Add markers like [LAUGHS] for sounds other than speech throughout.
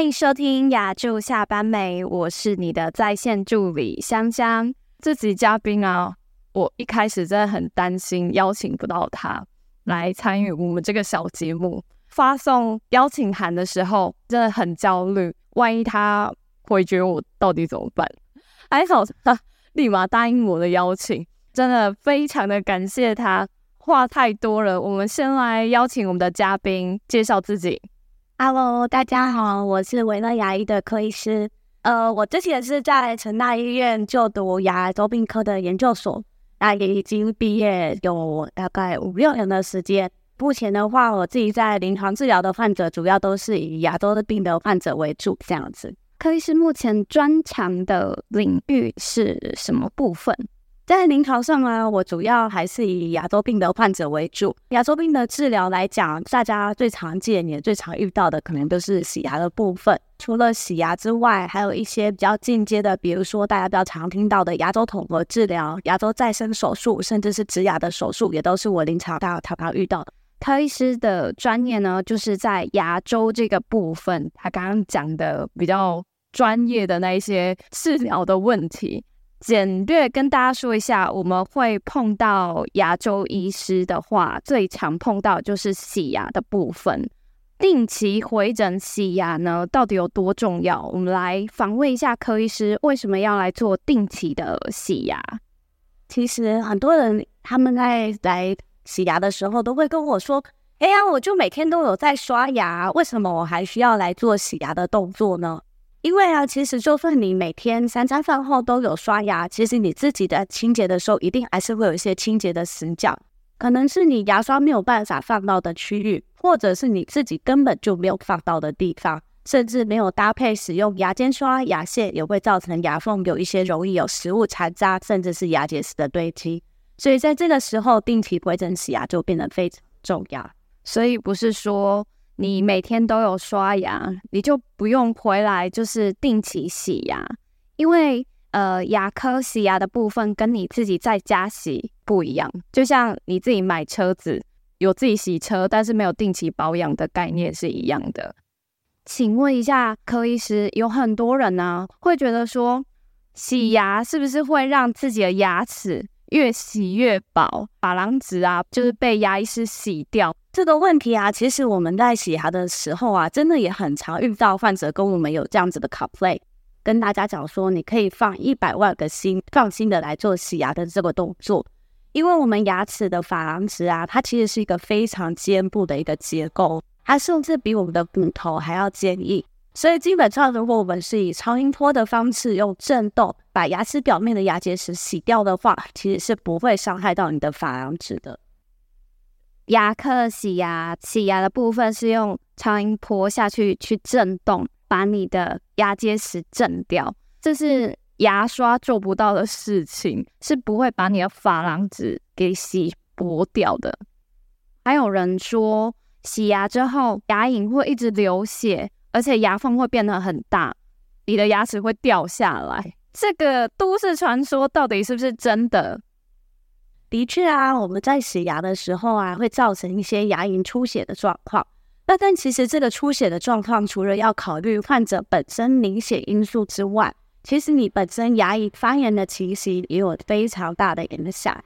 欢迎收听牙助下班没？我是你的在线助理香香。这集嘉宾啊，我一开始真的很担心邀请不到他来参与我们这个小节目。发送邀请函的时候真的很焦虑，万一他回绝我，到底怎么办？还 [LAUGHS] 好他立马答应我的邀请，真的非常的感谢他。话太多了，我们先来邀请我们的嘉宾介绍自己。Hello，大家好，我是维乐牙医的柯医师。呃，我之前是在成大医院就读牙周病科的研究所，那也已经毕业有大概五六年的时间。目前的话，我自己在临床治疗的患者，主要都是以牙周的病的患者为主，这样子。柯医师目前专长的领域是什么部分？在临床上呢，我主要还是以牙周病的患者为主。牙周病的治疗来讲，大家最常见也最常遇到的，可能都是洗牙的部分。除了洗牙之外，还有一些比较进阶的，比如说大家比较常听到的牙周统合治疗、牙周再生手术，甚至是植牙的手术，也都是我临床大家常常遇到的。柯医师的专业呢，就是在牙周这个部分，他刚刚讲的比较专业的那一些治疗的问题。简略跟大家说一下，我们会碰到牙周医师的话，最常碰到就是洗牙的部分。定期回诊洗牙呢，到底有多重要？我们来访问一下柯医师，为什么要来做定期的洗牙？其实很多人他们在来洗牙的时候，都会跟我说：“哎呀，我就每天都有在刷牙，为什么我还需要来做洗牙的动作呢？”因为啊，其实就算你每天三餐饭后都有刷牙，其实你自己的清洁的时候，一定还是会有一些清洁的死角，可能是你牙刷没有办法放到的区域，或者是你自己根本就没有放到的地方，甚至没有搭配使用牙间刷、牙线，也会造成牙缝有一些容易有食物残渣，甚至是牙结石的堆积。所以在这个时候，定期回诊洗牙就变得非常重要。所以不是说。你每天都有刷牙，你就不用回来，就是定期洗牙，因为呃，牙科洗牙的部分跟你自己在家洗不一样。就像你自己买车子，有自己洗车，但是没有定期保养的概念是一样的。请问一下柯医师，有很多人呢会觉得说，洗牙是不是会让自己的牙齿越洗越薄，珐琅质啊，就是被牙医师洗掉？这个问题啊，其实我们在洗牙的时候啊，真的也很常遇到患者跟我们有这样子的 complain，跟大家讲说，你可以放一百万个心，放心的来做洗牙的这个动作，因为我们牙齿的珐琅质啊，它其实是一个非常坚固的一个结构，它甚至比我们的骨头还要坚硬，所以基本上如果我们是以超音波的方式用震动把牙齿表面的牙结石洗掉的话，其实是不会伤害到你的珐琅质的。牙科洗牙，洗牙的部分是用超音波下去去震动，把你的牙结石震掉，这是牙刷做不到的事情，是不会把你的珐琅质给洗剥掉的。还有人说，洗牙之后牙龈会一直流血，而且牙缝会变得很大，你的牙齿会掉下来。这个都市传说到底是不是真的？的确啊，我们在洗牙的时候啊，会造成一些牙龈出血的状况。那但其实这个出血的状况，除了要考虑患者本身凝血因素之外，其实你本身牙龈发炎的情形也有非常大的影响。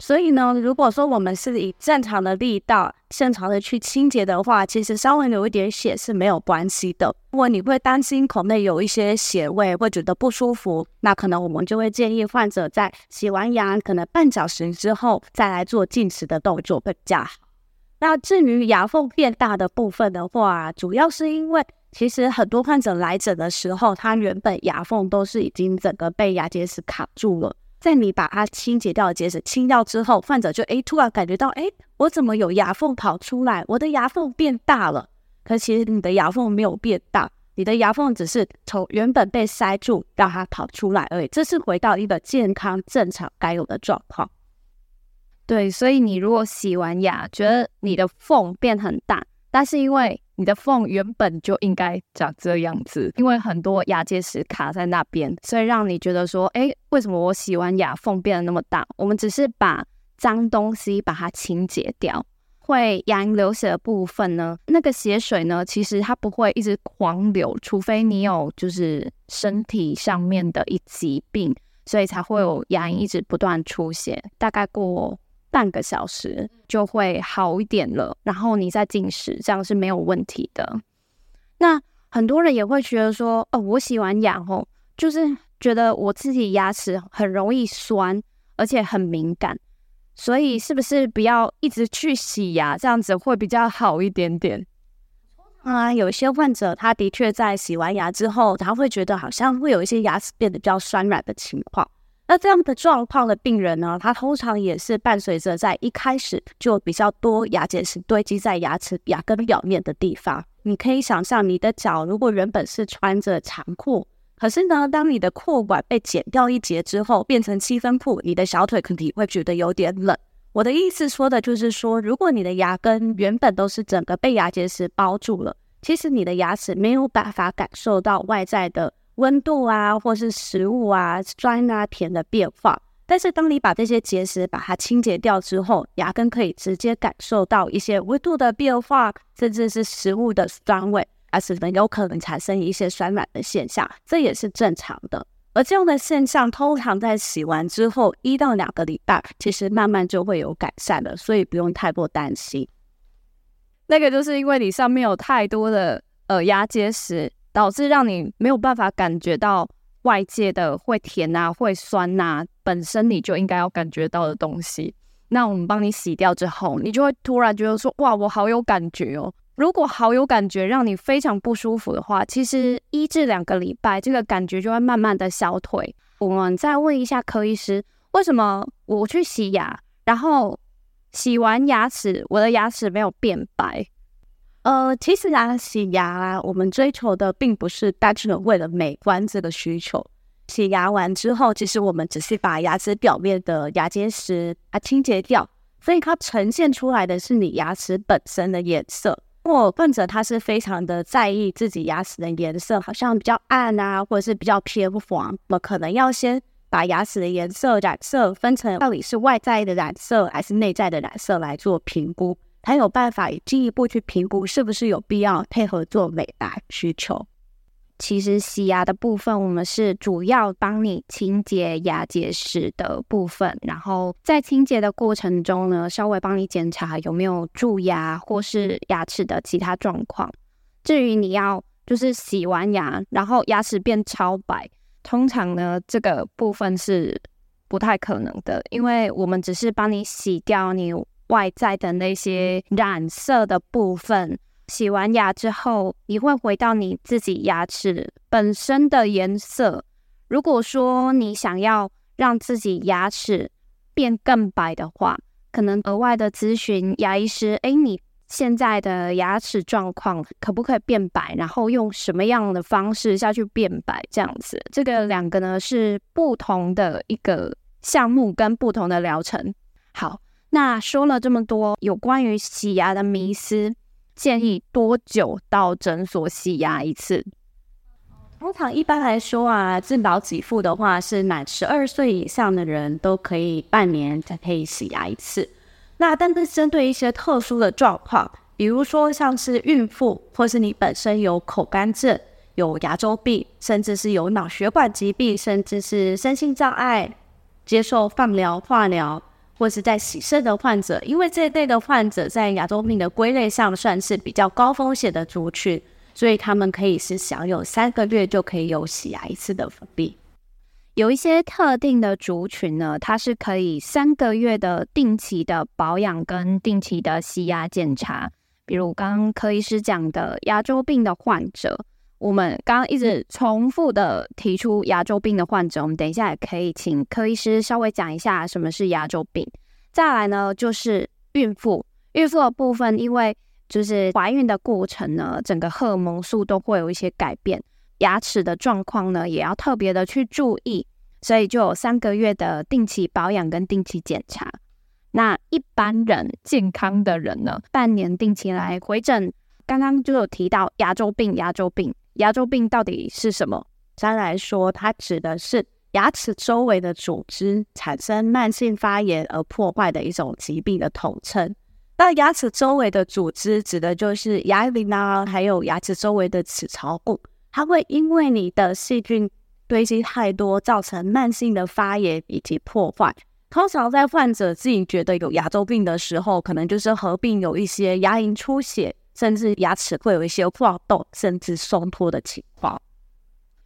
所以呢，如果说我们是以正常的力道，正常的去清洁的话，其实稍微流一点血是没有关系的。如果你会担心口内有一些血味，会觉得不舒服，那可能我们就会建议患者在洗完牙可能半小时之后再来做进食的动作会比较好。那至于牙缝变大的部分的话，主要是因为其实很多患者来诊的时候，他原本牙缝都是已经整个被牙结石卡住了。在你把它清洁掉的结石清掉之后，患者就诶突然感觉到诶，我怎么有牙缝跑出来？我的牙缝变大了。可其实你的牙缝没有变大，你的牙缝只是从原本被塞住让它跑出来而已。这是回到一个健康正常该有的状况。对，所以你如果洗完牙觉得你的缝变很大，但是因为你的缝原本就应该长这样子，因为很多牙结石卡在那边，所以让你觉得说，哎，为什么我洗完牙缝变得那么大？我们只是把脏东西把它清洁掉，会牙龈流血的部分呢，那个血水呢，其实它不会一直狂流，除非你有就是身体上面的一疾病，所以才会有牙龈一直不断出血。大概过半个小时就会好一点了，然后你再进食，这样是没有问题的。那很多人也会觉得说，哦，我洗完牙后，就是觉得我自己牙齿很容易酸，而且很敏感。所以是不是不要一直去洗牙，这样子会比较好一点点？啊，有些患者他的确在洗完牙之后，他会觉得好像会有一些牙齿变得比较酸软的情况。那这样的状况的病人呢，他通常也是伴随着在一开始就比较多牙结石堆积在牙齿牙根表面的地方。你可以想象，你的脚如果原本是穿着长裤。可是呢，当你的裤管被剪掉一截之后，变成七分裤，你的小腿肯定会觉得有点冷。我的意思说的就是说，如果你的牙根原本都是整个被牙结石包住了，其实你的牙齿没有办法感受到外在的温度啊，或是食物啊、酸啊、甜的变化。但是当你把这些结石把它清洁掉之后，牙根可以直接感受到一些温度的变化，甚至是食物的酸味。牙齿呢，有可能产生一些酸软的现象，这也是正常的。而这样的现象通常在洗完之后一到两个礼拜，其实慢慢就会有改善了，所以不用太过担心。那个就是因为你上面有太多的呃牙结石，导致让你没有办法感觉到外界的会甜啊、会酸呐、啊，本身你就应该要感觉到的东西。那我们帮你洗掉之后，你就会突然觉得说：哇，我好有感觉哦。如果好有感觉，让你非常不舒服的话，其实一至两个礼拜，这个感觉就会慢慢的消退。我们再问一下柯医师，为什么我去洗牙，然后洗完牙齿，我的牙齿没有变白？呃，其实啊，洗牙啊，我们追求的并不是单纯的为了美观这个需求。洗牙完之后，其实我们只是把牙齿表面的牙结石啊清洁掉，所以它呈现出来的是你牙齿本身的颜色。如果患者他是非常的在意自己牙齿的颜色，好像比较暗啊，或者是比较偏黄，那么可能要先把牙齿的颜色染色分成到底是外在的染色还是内在的染色来做评估，才有办法进一步去评估是不是有必要配合做美白需求。其实洗牙的部分，我们是主要帮你清洁牙结石的部分，然后在清洁的过程中呢，稍微帮你检查有没有蛀牙或是牙齿的其他状况。至于你要就是洗完牙，然后牙齿变超白，通常呢这个部分是不太可能的，因为我们只是帮你洗掉你外在的那些染色的部分。洗完牙之后，你会回到你自己牙齿本身的颜色。如果说你想要让自己牙齿变更白的话，可能额外的咨询牙医师。诶，你现在的牙齿状况可不可以变白？然后用什么样的方式下去变白？这样子，这个两个呢是不同的一个项目跟不同的疗程。好，那说了这么多有关于洗牙的迷思。建议多久到诊所洗牙一次？通常一般来说啊，自保给付的话是满十二岁以上的人都可以半年才可以洗牙一次。那但是针对一些特殊的状况，比如说像是孕妇，或是你本身有口干症、有牙周病，甚至是有脑血管疾病，甚至是身心障碍，接受放疗、化疗。或是在洗肾的患者，因为这一类的患者在牙周病的归类上算是比较高风险的族群，所以他们可以是享有三个月就可以有洗牙一次的福利。有一些特定的族群呢，它是可以三个月的定期的保养跟定期的洗牙检查，比如刚刚柯医师讲的牙周病的患者。我们刚刚一直重复的提出牙周病的患者，我们等一下也可以请柯医师稍微讲一下什么是牙周病。再来呢，就是孕妇，孕妇的部分，因为就是怀孕的过程呢，整个荷尔蒙素都会有一些改变，牙齿的状况呢也要特别的去注意，所以就有三个月的定期保养跟定期检查。那一般人健康的人呢，半年定期来回诊。刚刚就有提到牙周病，牙周病。牙周病到底是什么？相对来说，它指的是牙齿周围的组织产生慢性发炎而破坏的一种疾病的统称。那牙齿周围的组织指的就是牙龈啊，还有牙齿周围的齿槽骨，它会因为你的细菌堆积太多，造成慢性的发炎以及破坏。通常在患者自己觉得有牙周病的时候，可能就是合并有一些牙龈出血，甚至牙齿会有一些晃动，甚至松脱的情况。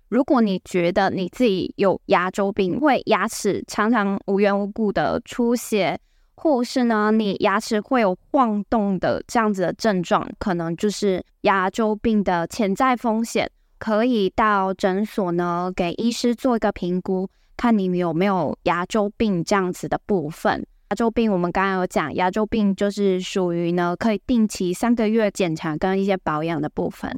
如果你觉得你自己有牙周病，会牙齿常常无缘无故的出血。或是呢，你牙齿会有晃动的这样子的症状，可能就是牙周病的潜在风险，可以到诊所呢给医师做一个评估，看你有没有牙周病这样子的部分。牙周病我们刚刚有讲，牙周病就是属于呢可以定期三个月检查跟一些保养的部分。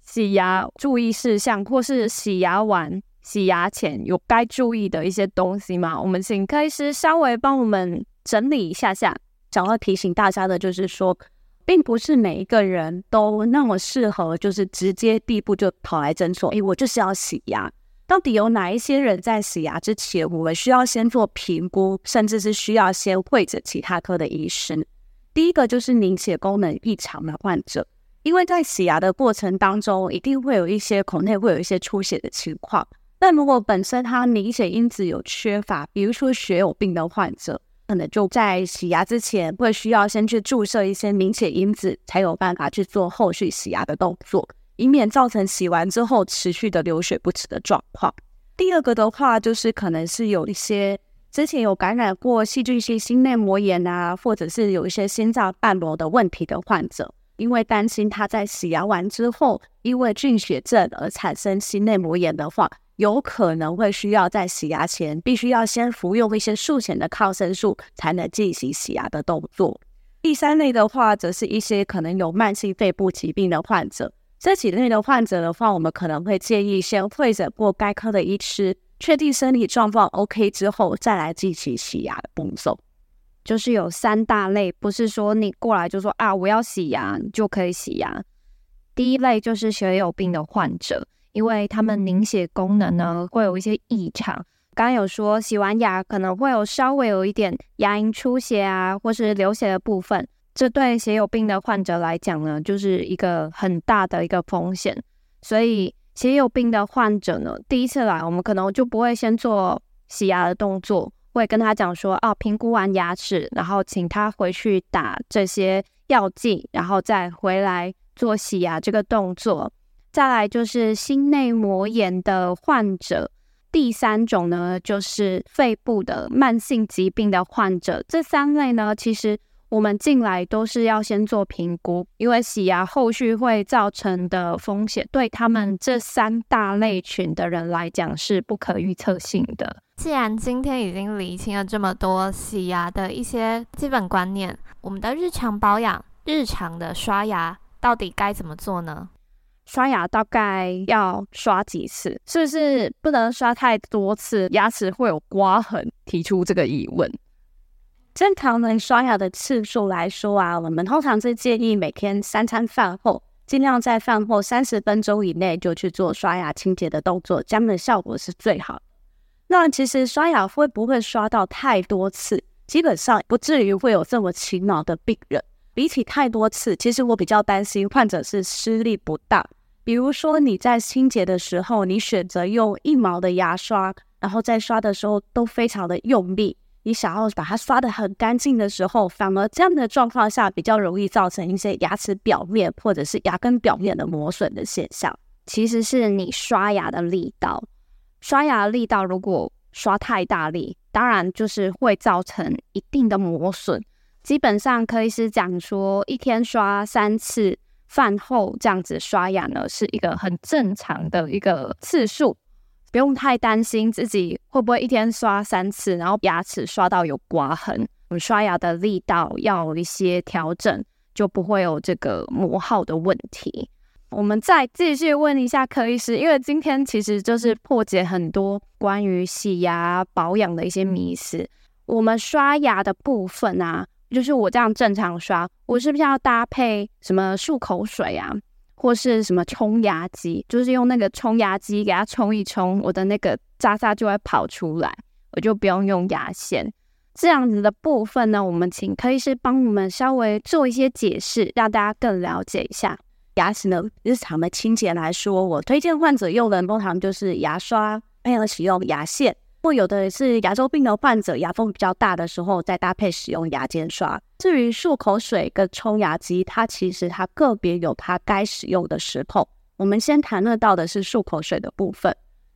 洗牙注意事项，或是洗牙完、洗牙前有该注意的一些东西吗？我们请科医师稍微帮我们。整理一下下，想要提醒大家的就是说，并不是每一个人都那么适合，就是直接第一步就跑来诊所。诶，我就是要洗牙。到底有哪一些人在洗牙之前，我们需要先做评估，甚至是需要先会诊其他科的医生？第一个就是凝血功能异常的患者，因为在洗牙的过程当中，一定会有一些口内会有一些出血的情况。但如果本身他凝血因子有缺乏，比如说血友病的患者。可能就在洗牙之前，会需要先去注射一些凝血因子，才有办法去做后续洗牙的动作，以免造成洗完之后持续的流血不止的状况。第二个的话，就是可能是有一些之前有感染过细菌性心内膜炎啊，或者是有一些心脏瓣膜的问题的患者，因为担心他在洗牙完之后，因为菌血症而产生心内膜炎的话。有可能会需要在洗牙前，必须要先服用一些术前的抗生素，才能进行洗牙的动作。第三类的话，则是一些可能有慢性肺部疾病的患者。这几类的患者的话，我们可能会建议先会诊过该科的医师，确定身体状况 OK 之后，再来进行洗牙的步骤。就是有三大类，不是说你过来就说啊，我要洗牙，就可以洗牙。第一类就是血友病的患者。因为他们凝血功能呢会有一些异常，刚刚有说洗完牙可能会有稍微有一点牙龈出血啊，或是流血的部分，这对血友病的患者来讲呢，就是一个很大的一个风险。所以血友病的患者呢，第一次来我们可能就不会先做洗牙的动作，会跟他讲说，哦，评估完牙齿，然后请他回去打这些药剂，然后再回来做洗牙这个动作。再来就是心内膜炎的患者，第三种呢就是肺部的慢性疾病的患者。这三类呢，其实我们进来都是要先做评估，因为洗牙后续会造成的风险，对他们这三大类群的人来讲是不可预测性的。既然今天已经理清了这么多洗牙的一些基本观念，我们的日常保养、日常的刷牙到底该怎么做呢？刷牙大概要刷几次？是不是不能刷太多次？牙齿会有刮痕？提出这个疑问。正常人刷牙的次数来说啊，我们通常是建议每天三餐饭后，尽量在饭后三十分钟以内就去做刷牙清洁的动作，这样的效果是最好。那其实刷牙会不会刷到太多次？基本上不至于会有这么勤劳的病人。比起太多次，其实我比较担心患者是施力不当。比如说你在清洁的时候，你选择用一毛的牙刷，然后在刷的时候都非常的用力，你想要把它刷得很干净的时候，反而这样的状况下比较容易造成一些牙齿表面或者是牙根表面的磨损的现象。其实是你刷牙的力道，刷牙的力道如果刷太大力，当然就是会造成一定的磨损。基本上可以是讲说一天刷三次。饭后这样子刷牙呢，是一个很正常的一个次数，不用太担心自己会不会一天刷三次，然后牙齿刷到有刮痕。我们刷牙的力道要有一些调整，就不会有这个磨耗的问题。我们再继续问一下柯医师，因为今天其实就是破解很多关于洗牙保养的一些迷思。我们刷牙的部分啊。就是我这样正常刷，我是不是要搭配什么漱口水啊，或是什么冲牙机？就是用那个冲牙机给它冲一冲，我的那个渣渣就会跑出来，我就不用用牙线。这样子的部分呢，我们请柯医师帮我们稍微做一些解释，让大家更了解一下牙齿呢，日常的清洁来说，我推荐患者用的通常就是牙刷，配合使用牙线。或有的是牙周病的患者，牙缝比较大的时候，再搭配使用牙间刷。至于漱口水跟冲牙机，它其实它个别有它该使用的时候。我们先谈论到的是漱口水的部分。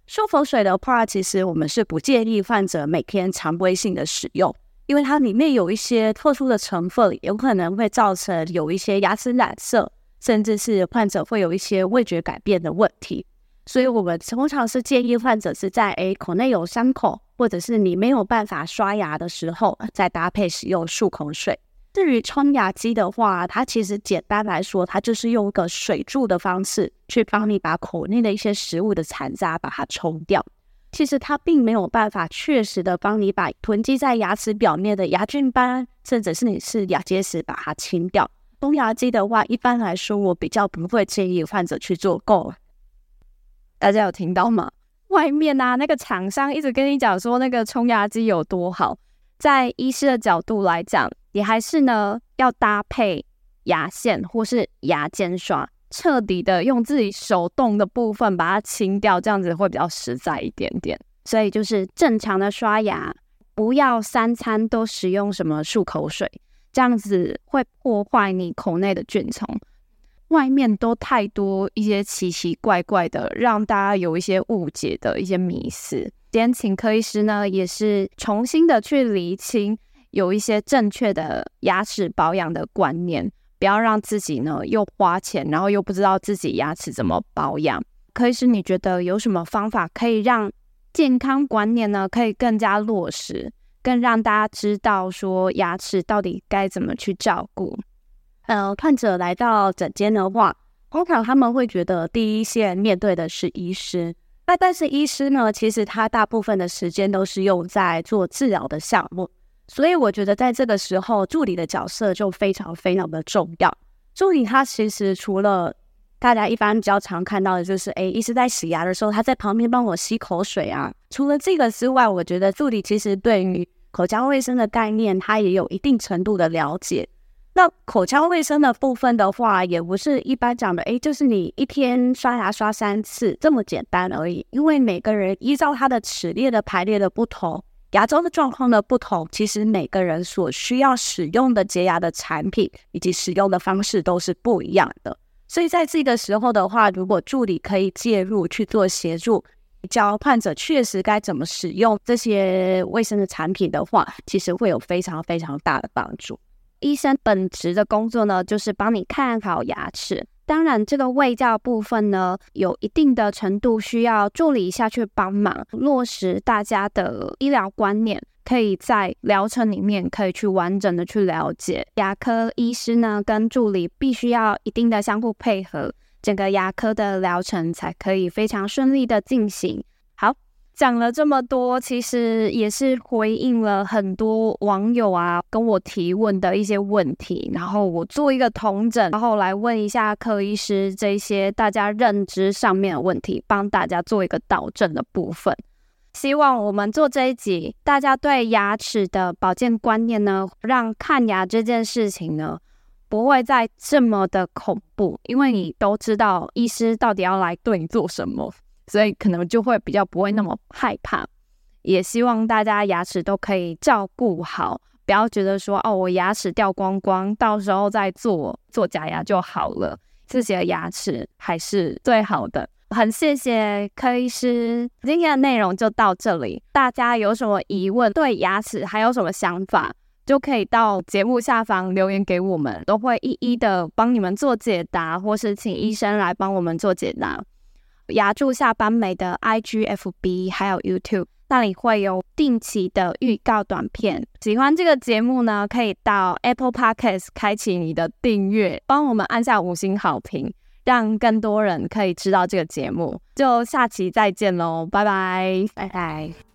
漱口水的话，其实我们是不建议患者每天常规性的使用，因为它里面有一些特殊的成分，有可能会造成有一些牙齿染色，甚至是患者会有一些味觉改变的问题。所以，我们通常是建议患者是在诶口内有伤口，或者是你没有办法刷牙的时候，再搭配使用漱口水。至于冲牙机的话，它其实简单来说，它就是用一个水柱的方式去帮你把口内的一些食物的残渣把它冲掉。其实它并没有办法确实的帮你把囤积在牙齿表面的牙菌斑，甚至是你是牙结石把它清掉。冲牙机的话，一般来说，我比较不会建议患者去做够。大家有听到吗？[LAUGHS] 外面啊，那个厂商一直跟你讲说那个冲牙机有多好，在医师的角度来讲，你还是呢要搭配牙线或是牙间刷，彻底的用自己手动的部分把它清掉，这样子会比较实在一点点。所以就是正常的刷牙，不要三餐都使用什么漱口水，这样子会破坏你口内的菌丛。外面都太多一些奇奇怪怪的，让大家有一些误解的一些迷思。今天请柯医师呢，也是重新的去厘清，有一些正确的牙齿保养的观念，不要让自己呢又花钱，然后又不知道自己牙齿怎么保养。柯医师，你觉得有什么方法可以让健康观念呢可以更加落实，更让大家知道说牙齿到底该怎么去照顾？呃，患者来到诊间的话，通常他们会觉得第一线面对的是医师，那但是医师呢，其实他大部分的时间都是用在做治疗的项目，所以我觉得在这个时候，助理的角色就非常非常的重要。助理他其实除了大家一般比较常看到的就是，哎，医师在洗牙的时候，他在旁边帮我吸口水啊。除了这个之外，我觉得助理其实对于口腔卫生的概念，他也有一定程度的了解。那口腔卫生的部分的话，也不是一般讲的，诶，就是你一天刷牙刷三次这么简单而已。因为每个人依照他的齿列的排列的不同，牙周的状况的不同，其实每个人所需要使用的洁牙的产品以及使用的方式都是不一样的。所以在这个时候的话，如果助理可以介入去做协助，教患者确实该怎么使用这些卫生的产品的话，其实会有非常非常大的帮助。医生本职的工作呢，就是帮你看好牙齿。当然，这个卫教部分呢，有一定的程度需要助理下去帮忙落实大家的医疗观念，可以在疗程里面可以去完整的去了解。牙科医师呢，跟助理必须要一定的相互配合，整个牙科的疗程才可以非常顺利的进行。讲了这么多，其实也是回应了很多网友啊跟我提问的一些问题，然后我做一个统整，然后来问一下柯医师这些大家认知上面的问题，帮大家做一个导正的部分。希望我们做这一集，大家对牙齿的保健观念呢，让看牙这件事情呢不会再这么的恐怖，因为你都知道医师到底要来对你做什么。所以可能就会比较不会那么害怕，也希望大家牙齿都可以照顾好，不要觉得说哦，我牙齿掉光光，到时候再做做假牙就好了。自己的牙齿还是最好的。很谢谢柯医师，今天的内容就到这里。大家有什么疑问，对牙齿还有什么想法，就可以到节目下方留言给我们，都会一一的帮你们做解答，或是请医生来帮我们做解答。牙柱下班美的 IGFB 还有 YouTube，那里会有定期的预告短片。喜欢这个节目呢，可以到 Apple Podcast 开启你的订阅，帮我们按下五星好评，让更多人可以知道这个节目。就下期再见喽，拜拜，拜拜。